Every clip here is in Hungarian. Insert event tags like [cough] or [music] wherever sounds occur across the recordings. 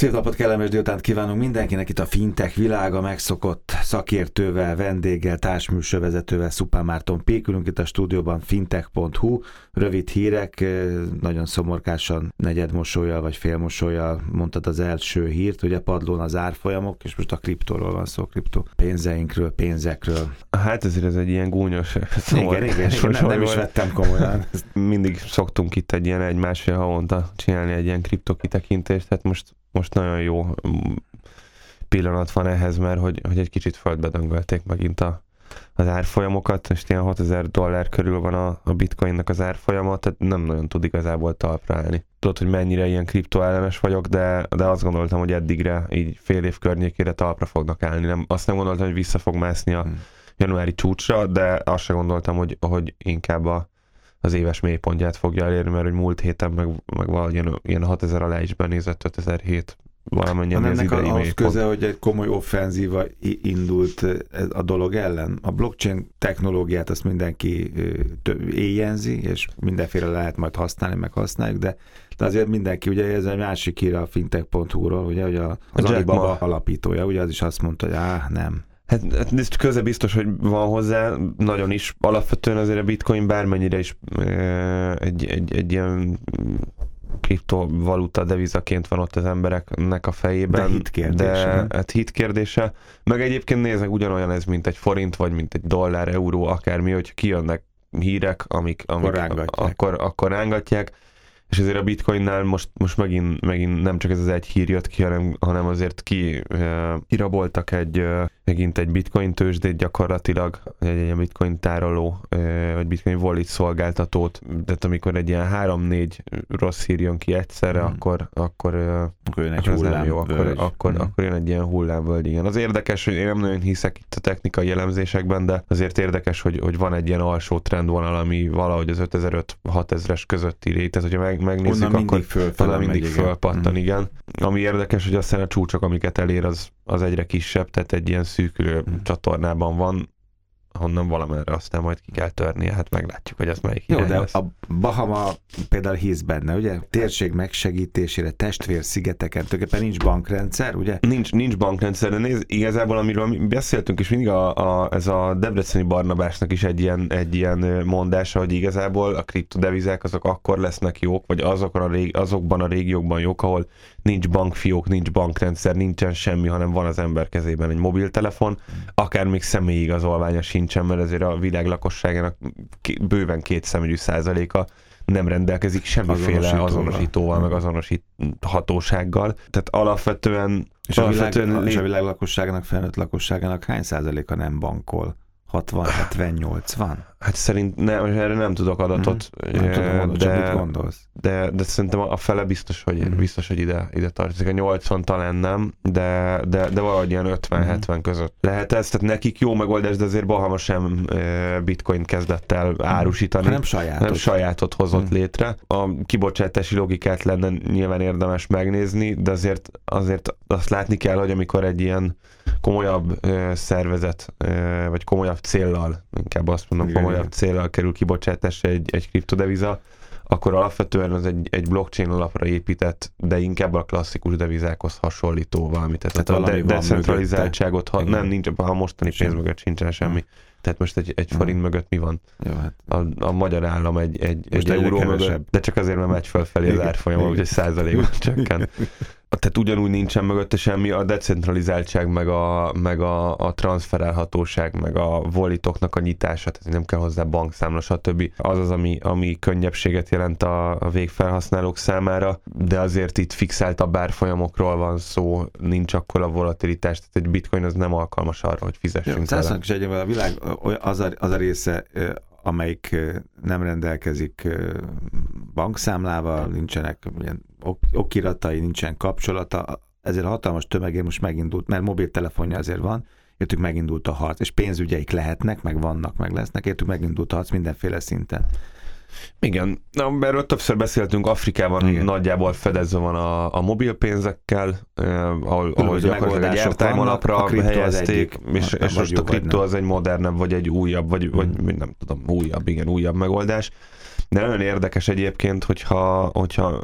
Szép napot, kellemes délutánt kívánunk mindenkinek itt a fintech világa megszokott szakértővel, vendéggel, társműsorvezetővel, Szupán Márton Pékülünk itt a stúdióban fintech.hu, rövid hírek, nagyon szomorkásan negyed mosolyal vagy fél mosolyal mondtad az első hírt, ugye padlón az árfolyamok, és most a kriptóról van szó, kriptó pénzeinkről, pénzekről. Hát ezért ez egy ilyen gúnyos szomor. [laughs] Igen, igen, nem, nem is vettem komolyan. [laughs] Mindig szoktunk itt egy ilyen egy-másfél havonta csinálni egy ilyen kriptokitekintést, tehát most most nagyon jó mm, pillanat van ehhez, mert hogy, hogy egy kicsit földbe döngölték megint a, az árfolyamokat, és ilyen 6000 dollár körül van a, a bitcoinnak az árfolyama, tehát nem nagyon tud igazából talpra állni. Tudod, hogy mennyire ilyen kriptoellenes vagyok, de, de azt gondoltam, hogy eddigre, így fél év környékére talpra fognak állni. Nem, azt nem gondoltam, hogy vissza fog mászni a hmm. januári csúcsra, de azt sem gondoltam, hogy, hogy inkább a, az éves mélypontját fogja elérni, mert hogy múlt héten meg, meg valahogy ilyen, ilyen 6000 alá is benézett 5007 valamennyi az ennek idei ahhoz köze, hogy egy komoly offenzíva indult a dolog ellen. A blockchain technológiát azt mindenki éjjenzi, és mindenféle lehet majd használni, meg használjuk, de, de azért mindenki, ugye ez egy másik hír a fintech.hu-ról, ugye, hogy a, az a Alibaba alapítója, ugye az is azt mondta, hogy áh, nem, Hát, hát ez köze biztos, hogy van hozzá, nagyon is. Alapvetően azért a bitcoin bármennyire is egy, egy, egy ilyen kriptovaluta devizaként van ott az embereknek a fejében. De hit kérdése. De, hát hit kérdése. Meg egyébként nézek, ugyanolyan ez, mint egy forint, vagy mint egy dollár, euró, akármi, hogy kijönnek hírek, amik, amik akkor, rángatják. akkor, akkor rángatják és azért a bitcoinnál most, most megint, megint nem csak ez az egy hír jött ki, hanem, hanem azért ki kiraboltak egy, megint egy bitcoin tőzsdét gyakorlatilag, egy, egy bitcoin tároló, vagy bitcoin wallet szolgáltatót, de amikor egy ilyen három-négy rossz hír jön ki egyszerre, mm. akkor, akkor, akkor jön egy akkor nem jó, akkor, akkor, mm. akkor jön egy ilyen hullámvölgy, igen. Az érdekes, hogy én nem nagyon hiszek itt a technikai jellemzésekben, de azért érdekes, hogy, hogy van egy ilyen alsó trendvonal, ami valahogy az 5000-6000-es közötti rét, tehát hogyha meg megnézzük, Onnan akkor mindig, mindig fölpattan, igen. igen. Ami érdekes, hogy aztán a csúcsok, amiket elér, az, az egyre kisebb, tehát egy ilyen szűkülő mm. csatornában van, honnan valamerre aztán majd ki kell törnie, hát meglátjuk, hogy az melyik Jó, de lesz. a Bahama például hisz benne, ugye? Térség megsegítésére, testvér szigeteken, tulajdonképpen nincs bankrendszer, ugye? Nincs, nincs bankrendszer, de nézd, igazából amiről mi beszéltünk, és mindig a, a, ez a Debreceni Barnabásnak is egy ilyen, egy ilyen mondása, hogy igazából a kriptodevizák azok akkor lesznek jók, vagy azokon a rég, azokban a régiókban jók, ahol nincs bankfiók, nincs bankrendszer, nincsen semmi, hanem van az ember kezében egy mobiltelefon, akár még személyi igazolványa sincsen, mert ezért a világ lakosságának bőven két személyű százaléka nem rendelkezik semmiféle azonosítóval, azonosítóval meg azonosíthatósággal. Tehát alapvetően... És a, alapvetően világ, és a világ lakosságának, felnőtt lakosságának hány százaléka nem bankol? 60, 70, 80? Hát szerint nem, erre nem tudok adatot. Mm. Nem tudom, de, mit gondolsz. De, de szerintem a fele biztos, hogy, mm. biztos, hogy ide, ide tartozik. A 80 talán nem, de, de, de valahogy ilyen 50-70 mm. között lehet ez. Tehát nekik jó megoldás, de azért Bahama sem bitcoin kezdett el mhm. árusítani. Hanem sajátot. Nem sajátot hozott mm. létre. A kibocsátási logikát lenne nyilván érdemes megnézni, de azért, azért azt látni kell, hogy amikor egy ilyen komolyabb szervezet, vagy komolyabb céllal, inkább azt mondom, Igen komolyabb célral kerül kibocsátásra egy, egy kriptodeviza, akkor alapvetően az egy, egy blockchain alapra épített, de inkább a klasszikus devizákhoz hasonlító valami. Tehát, tehát a de, decentralizáltságot, ha, nem, nincs, a mostani pénz mögött sincsen semmi. Tehát most egy, egy forint mögött mi van? Jó, hát. a, a magyar állam egy, egy, egy euró mögött, de csak azért, mert megy fölfelé az árfolyam, úgyhogy százalékban csökken [laughs] tehát ugyanúgy nincsen mögötte semmi, a decentralizáltság, meg a, meg a, a transferálhatóság, meg a volitoknak a nyitása, tehát nem kell hozzá bankszámla, stb. Az az, ami, ami könnyebbséget jelent a, a végfelhasználók számára, de azért itt fixáltabb árfolyamokról van szó, nincs akkor a volatilitás, tehát egy bitcoin az nem alkalmas arra, hogy fizessünk Jó, vele. a világ az a, az a része amelyik nem rendelkezik bankszámlával, nincsenek ilyen okiratai, nincsen kapcsolata, ezért a hatalmas tömegé most megindult, mert mobiltelefonja azért van, értük megindult a harc, és pénzügyeik lehetnek, meg vannak, meg lesznek, értük megindult a harc mindenféle szinten. Igen, Na, erről többször beszéltünk, Afrikában Igen. nagyjából fedezve van a, a mobil pénzekkel, eh, ahol, ahol gyakorlatilag egy airtime alapra helyezték, egyik, és, és most a kripto az egy modernebb, vagy egy újabb, vagy, hmm. vagy nem tudom, újabb, igen, újabb megoldás. De nagyon érdekes egyébként, hogyha, hogyha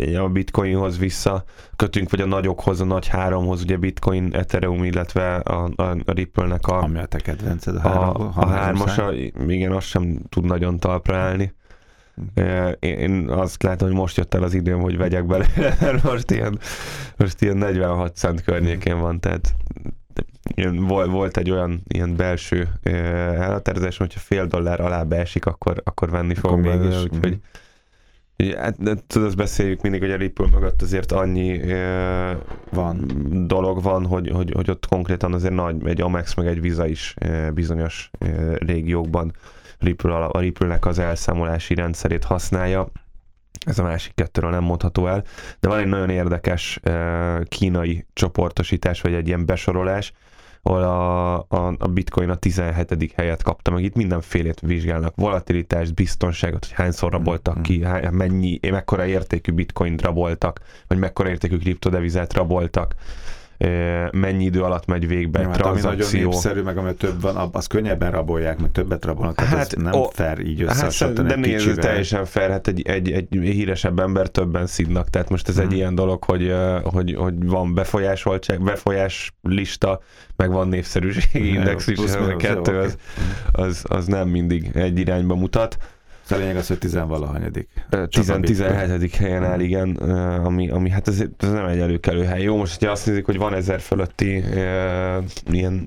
a bitcoinhoz vissza kötünk, vagy a nagyokhoz, a nagy háromhoz, ugye bitcoin, ethereum, illetve a, a, a Ripple-nek a... Ami a te kedvenced, a, háromból, a, a hármasa, igen, azt sem tud nagyon talpra állni. Én azt látom, hogy most jött el az időm, hogy vegyek bele, [laughs] most ilyen, most ilyen 46 cent környékén van, tehát volt egy olyan ilyen belső elhatározás, hogyha fél dollár alá beesik, akkor, akkor venni fogom mégis. Úgyhogy, Hát, tudod, beszéljük mindig, hogy a Ripple mögött azért annyi van. dolog van, hogy, hogy, hogy ott konkrétan azért nagy, egy Amex meg egy Visa is bizonyos régiókban Ripple, a Ripple-nek az elszámolási rendszerét használja. Ez a másik kettőről nem mondható el. De van egy nagyon érdekes kínai csoportosítás, vagy egy ilyen besorolás, ahol a, a, a bitcoin a 17. helyet kapta, meg itt mindenfélét vizsgálnak, volatilitást, biztonságot, hogy hányszor raboltak mm-hmm. ki, mennyi, mekkora értékű bitcoint raboltak, vagy mekkora értékű kriptodevizát raboltak mennyi idő alatt megy végbe egy tranzakció. Ami nagyon népszerű, meg ami több van, az könnyebben rabolják, meg többet rabolnak, tehát hát, ez nem o, fair így összehasonlítani hát, De nézd, teljesen fair, hát egy, egy, egy híresebb ember többen szidnak, tehát most ez hmm. egy ilyen dolog, hogy, hogy, hogy van befolyásoltság, befolyás lista, meg van népszerűségi index is, a kettő az, az, az nem mindig egy irányba mutat. A lényeg az, hogy tizenvalahanyadik. 17. helyen áll, igen, ami, ami hát ez, ez nem egy előkelő hely. Jó, most, hogyha azt nézik, hogy van ezer fölötti uh, ilyen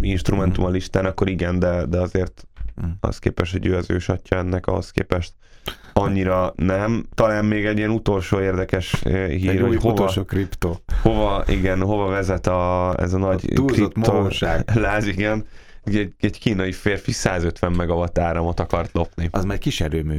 instrumentum a listán, akkor igen, de, de azért mhm. az képest, hogy ő az ősatja ennek, ahhoz képest annyira nem. Talán még egy ilyen utolsó érdekes hír, egy hogy hova, utolsó kripto. Hova, igen, hova vezet a, ez a nagy a kripto [laughs] láz, igen egy, egy kínai férfi 150 megawatt áramot akart lopni. Az már kis erőmű.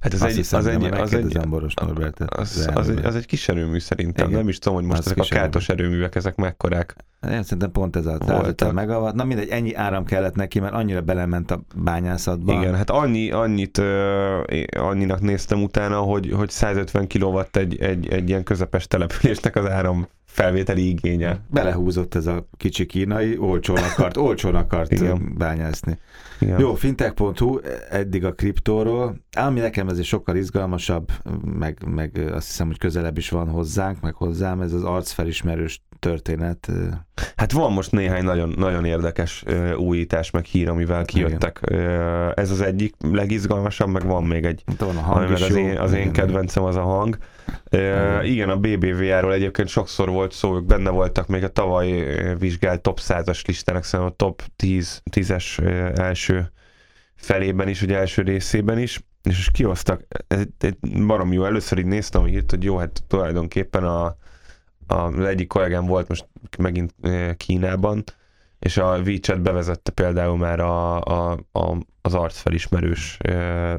Hát az egy, hiszem, az egy, az egy, Boros Norbertet, az, az, egy, az egy kis erőmű szerintem. Igen. Nem is tudom, hogy most az ezek a kátos erőmű. erőművek, ezek mekkorák. Én szerintem pont ez a 150 megawatt. Na mindegy, ennyi áram kellett neki, mert annyira belement a bányászatba. Igen, hát annyi, annyit, annyinak néztem utána, hogy, hogy 150 kW egy, egy, egy ilyen közepes településnek az áram felvételi igénye. Belehúzott ez a kicsi kínai, olcsón akart, olcsón akart Igen. bányászni. Igen. Jó, fintech.hu, eddig a kriptóról. Ami nekem ez is sokkal izgalmasabb, meg, meg azt hiszem, hogy közelebb is van hozzánk, meg hozzám, ez az arcfelismerős történet. Hát van most néhány nagyon, nagyon érdekes újítás, meg hír, amivel kijöttek. Igen. Ez az egyik legizgalmasabb, meg van még egy, van a hang ami az, én, az én kedvencem az a hang. Igen. igen, a BBVA-ról egyébként sokszor volt szó, ők benne voltak még a tavaly vizsgált top 100-as listának, szerintem a top 10, 10-es első felében is, ugye első részében is, és kihoztak, egy, egy barom jó, először így néztem, hogy írt, hogy jó, hát tulajdonképpen a, az egyik kollégám volt most megint Kínában, és a WeChat bevezette például már a, a, a, az arcfelismerős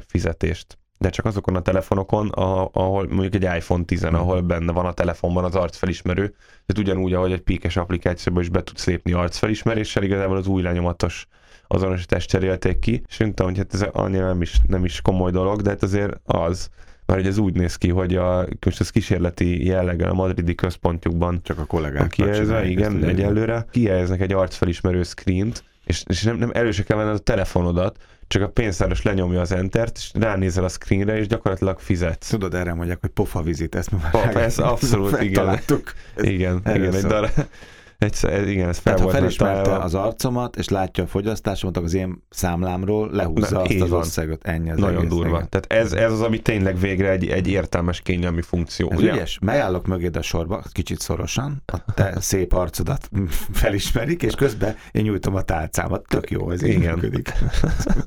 fizetést. De csak azokon a telefonokon, a, ahol mondjuk egy iPhone 10, mm. ahol benne van a telefonban az arcfelismerő, tehát ugyanúgy, ahogy egy píkes applikációban is be tudsz lépni arcfelismeréssel, igazából az új lenyomatos azonosítást cserélték ki, és mondtam, hogy hát ez annyira nem is, nem is komoly dolog, de hát azért az mert hogy ez úgy néz ki, hogy a, most ez kísérleti jelleggel a madridi központjukban csak a kollégák kijelzve, igen, egyelőre kijelznek egy arcfelismerő screent, és, és nem, nem előse kell venned a telefonodat, csak a pénztáros lenyomja az entert, és ránézel a screenre, és gyakorlatilag fizetsz. Tudod, erre mondják, hogy pofa vizit, ezt már Pop, ez abszolút, igen. Ez igen, igen, egy darab, Egyszer, igen, ez fel Tehát, volt ha felismerte az arcomat, és látja a fogyasztásomat, az én számlámról lehúzza Na, azt az országot. Ennyi az Nagyon egész, durva. Igen. Tehát ez, ez az, ami tényleg végre egy, egy értelmes kényelmi funkció. Ez ugye? ügyes, megállok mögéd a sorba, kicsit szorosan, a te [laughs] szép arcodat felismerik, és közben én nyújtom a tálcámat. Tök jó, ez így működik.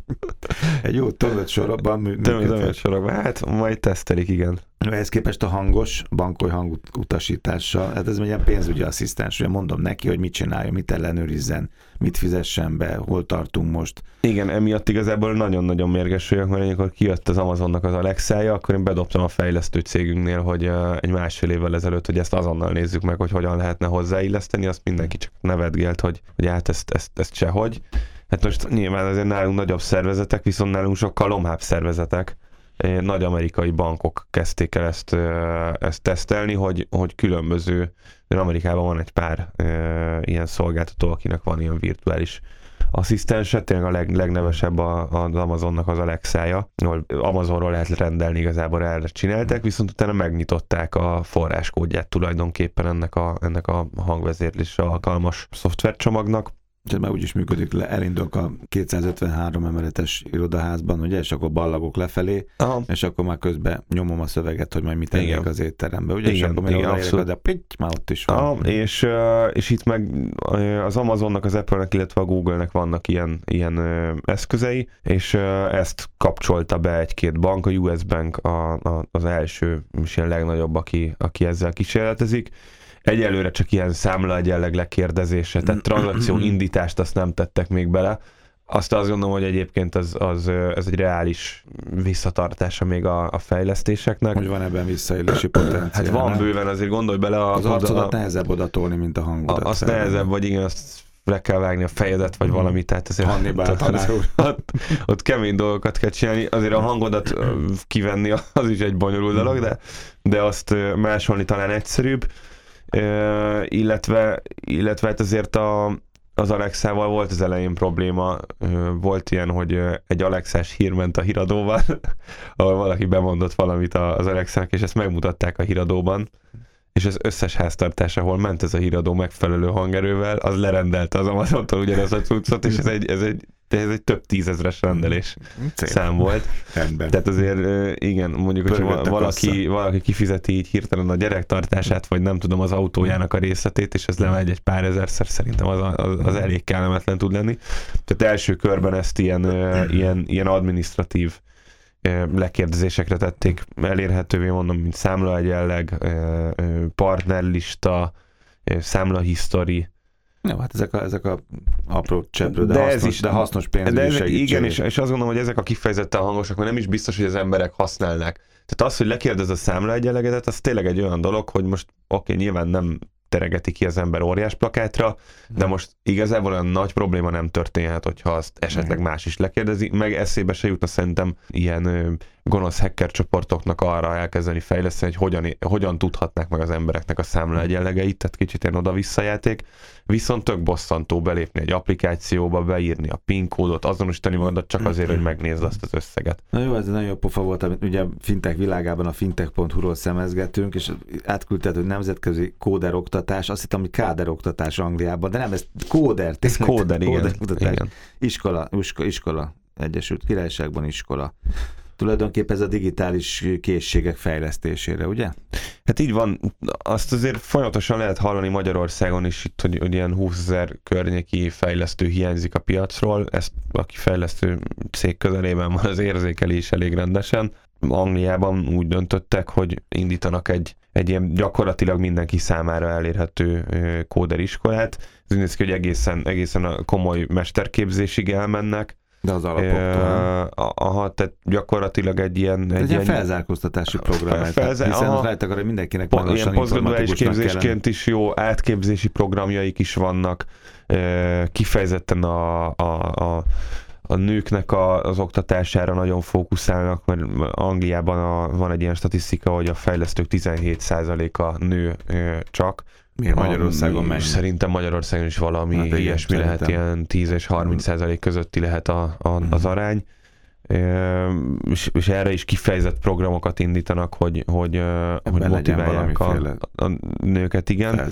[laughs] egy jó tömött sorokban működik. Tömött sorokban, hát majd tesztelik, igen. Ehhez képest a hangos bankoly hangutasítással, hát ez egy ilyen pénzügyi asszisztens, ugye mondom neki, hogy mit csinálja, mit ellenőrizzen, mit fizessen be, hol tartunk most. Igen, emiatt igazából nagyon-nagyon mérges vagyok, mert amikor kijött az Amazonnak az Alexája, akkor én bedobtam a fejlesztő cégünknél, hogy egy másfél évvel ezelőtt, hogy ezt azonnal nézzük meg, hogy hogyan lehetne hozzáilleszteni, azt mindenki csak nevetgélt, hogy, hogy hát ezt, ezt, ezt sehogy. Hát most nyilván azért nálunk nagyobb szervezetek, viszont nálunk sokkal lomhább szervezetek nagy amerikai bankok kezdték el ezt, ezt tesztelni, hogy, hogy különböző, de Amerikában van egy pár ilyen szolgáltató, akinek van ilyen virtuális asszisztense, tényleg a leg, legnevesebb a, az Amazonnak az Alexája, ahol Amazonról lehet rendelni, igazából erre csinálták, viszont utána megnyitották a forráskódját tulajdonképpen ennek a, ennek a hangvezérlésre alkalmas szoftvercsomagnak, és már úgy is működik, le, elindulok a 253 emeletes irodaházban, ugye, és akkor ballagok lefelé, Aha. és akkor már közben nyomom a szöveget, hogy majd mit tegyek az étterembe, ugye, igen, és akkor még odaérek, de pitty, már ott is van. Aha, és, és itt meg az Amazonnak, az Apple-nek, illetve a Google-nek vannak ilyen, ilyen eszközei, és ezt kapcsolta be egy-két bank, a US Bank a, a, az első, és ilyen legnagyobb, aki, aki ezzel kísérletezik, Egyelőre csak ilyen számla jelleg lekérdezése, tehát tranzakció indítást azt nem tettek még bele. Azt azt gondolom, hogy egyébként az, az, ez egy reális visszatartása még a, a fejlesztéseknek. Hogy van ebben visszaélési [clears throat] potenciál. Hát van nem? bőven, azért gondolj bele. A, az arcodat a, nehezebb odatolni, mint a hangodat. Azt nehezebb, vagy igen, azt le kell vágni a fejedet, vagy valami, valamit, tehát azért Hannibal ott, ott, ott, ott kemény dolgokat kell csinálni, azért a hangodat kivenni az is egy bonyolult dolog, de, de azt másolni talán egyszerűbb illetve, illetve hát azért a, az Alexával volt az elején probléma, volt ilyen, hogy egy Alexás hír ment a híradóval, [laughs] ahol valaki bemondott valamit az Alexának, és ezt megmutatták a híradóban, és az összes háztartás, ahol ment ez a híradó megfelelő hangerővel, az lerendelte az Amazontól ugyanaz a cuccot, és ez egy, ez egy de ez egy több tízezres rendelés Szép. szám volt. Rendben. Tehát azért igen, mondjuk, hogy valaki, valaki kifizeti így hirtelen a gyerektartását, vagy nem tudom, az autójának a részletét, és ez lemegy egy pár ezerszer, szerintem az, az, az elég kellemetlen tud lenni. Tehát első körben ezt ilyen, ilyen, ilyen administratív lekérdezésekre tették elérhetővé, mondom, mint számlaegyenleg, partnerlista, számlahistory, jó, hát ezek a, ezek a apró cseprő, de, de hasznos, ez is, de hasznos pénzügyi de ezek, Igen, és, és azt gondolom, hogy ezek a kifejezetten hangosak, mert nem is biztos, hogy az emberek használnák. Tehát az, hogy lekérdez a számla egyenlegedet, az tényleg egy olyan dolog, hogy most oké, okay, nyilván nem teregeti ki az ember óriás plakátra, de most igazából olyan nagy probléma nem történhet, hogyha azt esetleg más is lekérdezi, meg eszébe se jutna szerintem ilyen gonosz hacker csoportoknak arra elkezdeni fejleszteni, hogy hogyan, hogyan tudhatnák meg az embereknek a számla egyenlegeit, tehát kicsit ilyen oda-vissza játék. Viszont tök bosszantó belépni egy applikációba, beírni a PIN kódot, azonosítani magadat csak azért, hogy megnézd azt az összeget. Na jó, ez egy nagyon pofa volt, amit ugye fintech világában a fintech.hu-ról szemezgetünk, és átküldted, hogy nemzetközi kóder oktatás, azt hittem, hogy káder oktatás Angliában, de nem, ez kóder. Ez kóder, igen. kóder igen. Iskola, iskola, iskola, Egyesült Királyságban iskola tulajdonképpen ez a digitális készségek fejlesztésére, ugye? Hát így van. Azt azért folyamatosan lehet hallani Magyarországon is itt, hogy, hogy ilyen 20 ezer környéki fejlesztő hiányzik a piacról. Ezt aki fejlesztő cég közelében van, az érzékeli is elég rendesen. Angliában úgy döntöttek, hogy indítanak egy, egy ilyen gyakorlatilag mindenki számára elérhető kóderiskolát. Ez úgy néz ki, hogy egészen, egészen a komoly mesterképzésig elmennek, de az alapoktól. E, aha, tehát gyakorlatilag egy ilyen... Egy, egy ilyen felzárkóztatási program. Felzár, hiszen aha, lehet akar, hogy mindenkinek po, Ilyen posztgraduális képzésként kellene. is jó, átképzési programjaik is vannak, e, kifejezetten a, a, a a nőknek a, az oktatására nagyon fókuszálnak, mert Angliában a, van egy ilyen statisztika, hogy a fejlesztők 17%-a nő e, csak, Miért Magyarországon megy? Szerintem Magyarországon is valami hát ilyesmi lehet, ilyen 10 és 30 százalék közötti lehet a, a, az mhm. arány és, és erre is kifejezett programokat indítanak, hogy, hogy, hogy motiválják a, a nőket, igen.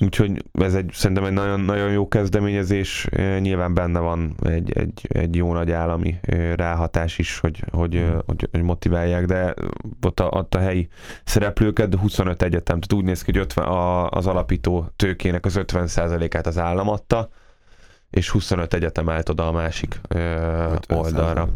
Úgyhogy ez egy, szerintem egy nagyon, nagyon jó kezdeményezés, nyilván benne van egy, egy, egy jó nagy állami ráhatás is, hogy, hogy, hmm. hogy, hogy motiválják, de ott a, ott a helyi szereplőket, 25 egyetem, tehát úgy néz ki, hogy 50, a, az alapító tőkének az 50%-át az állam adta, és 25 egyetem állt oda a másik ö, oldalra.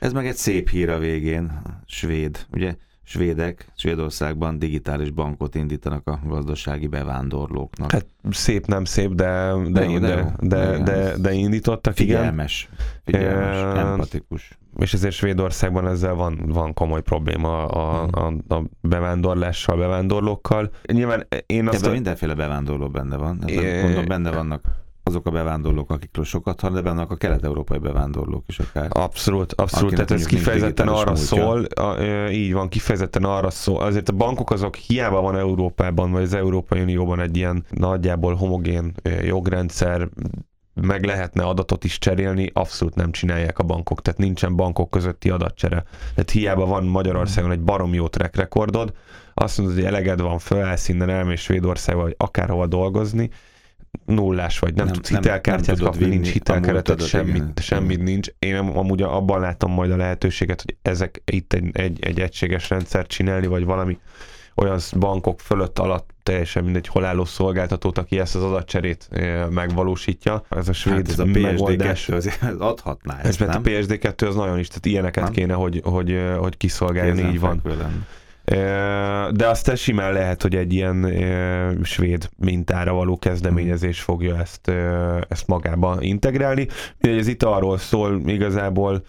Ez meg egy szép hír a végén, svéd, ugye? Svédek Svédországban digitális bankot indítanak a gazdasági bevándorlóknak. Hát szép, nem szép, de, de, de, de, de, de, de indítottak, figyelmes, igen. Figyelmes, figyelmes, empatikus. És ezért Svédországban ezzel van, van komoly probléma a, hmm. a, a bevándorlással, bevándorlókkal. Nyilván én azt... Ebben a... mindenféle bevándorló benne van. Ebben, mondom, benne vannak azok a bevándorlók, akikről sokat hall, de benne a kelet-európai bevándorlók is akár. Abszolút, abszolút. Tehát ez kifejezetten arra múltja. szól, a, így van, kifejezetten arra szól. Azért a bankok azok hiába van Európában, vagy az Európai Unióban egy ilyen nagyjából homogén jogrendszer, meg lehetne adatot is cserélni, abszolút nem csinálják a bankok, tehát nincsen bankok közötti adatcsere. Tehát hiába van Magyarországon egy barom jó track rekordod, azt mondod, hogy eleged van, fölállsz innen, elmész Svédországba, vagy akárhova dolgozni, nullás vagy, nem, nem tudsz hitelkártyát kapni, nincs hitelkeretet, semmit, igen. semmit nincs. Én amúgy abban látom majd a lehetőséget, hogy ezek itt egy, egy, egy egységes rendszert csinálni, vagy valami olyan bankok fölött alatt teljesen mindegy hol álló szolgáltatót, aki ezt az adatcserét eh, megvalósítja. Ez a svéd hát ez a megoldás. PSD2 [laughs] adhatná ezt, ez, mert a PSD2 az nagyon is, tehát ilyeneket nem? kéne, hogy, hogy, eh, hogy kiszolgáljon, így van. Velem. De azt simán lehet, hogy egy ilyen svéd mintára való kezdeményezés fogja ezt, ezt magába integrálni. Ez itt arról szól igazából,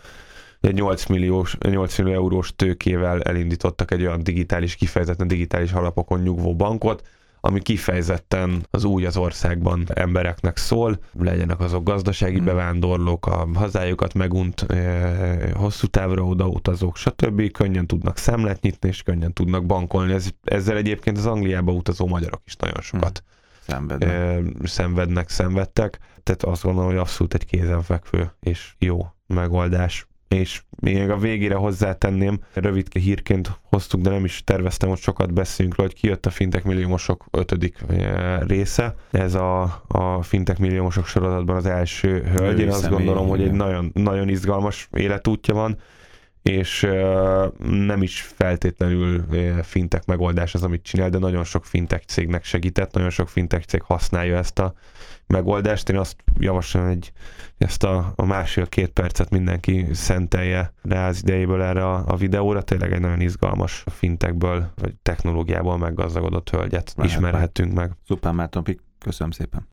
egy 8 milliós, 8 millió eurós tőkével elindítottak egy olyan digitális, kifejezetten digitális alapokon nyugvó bankot, ami kifejezetten az új az országban embereknek szól, legyenek azok gazdasági hmm. bevándorlók, a hazájukat megunt e, hosszú távra odautazók, stb. könnyen tudnak szemlet nyitni, és könnyen tudnak bankolni. Ez, ezzel egyébként az Angliába utazó magyarok is nagyon sokat hmm. szenvednek. E, szenvednek, szenvedtek. Tehát azt gondolom, hogy abszolút egy kézenfekvő és jó megoldás és még a végére hozzátenném, rövid hírként hoztuk, de nem is terveztem, hogy sokat beszéljünk róla, hogy kijött a Fintek Milliómosok ötödik eh, része. Ez a, a Fintek Milliómosok sorozatban az első hölgy. Én azt gondolom, hogy egy nagyon, nagyon izgalmas életútja van, és uh, nem is feltétlenül uh, fintek megoldás az, amit csinál, de nagyon sok fintek cégnek segített, nagyon sok fintek cég használja ezt a megoldást. Én azt javaslom, hogy ezt a, a másfél-két percet mindenki szentelje rá az idejéből erre a, a videóra. Tényleg egy nagyon izgalmas fintekből, vagy technológiából meggazdagodott hölgyet Lehet ismerhetünk meg. Szupán Márton Pik, köszönöm szépen.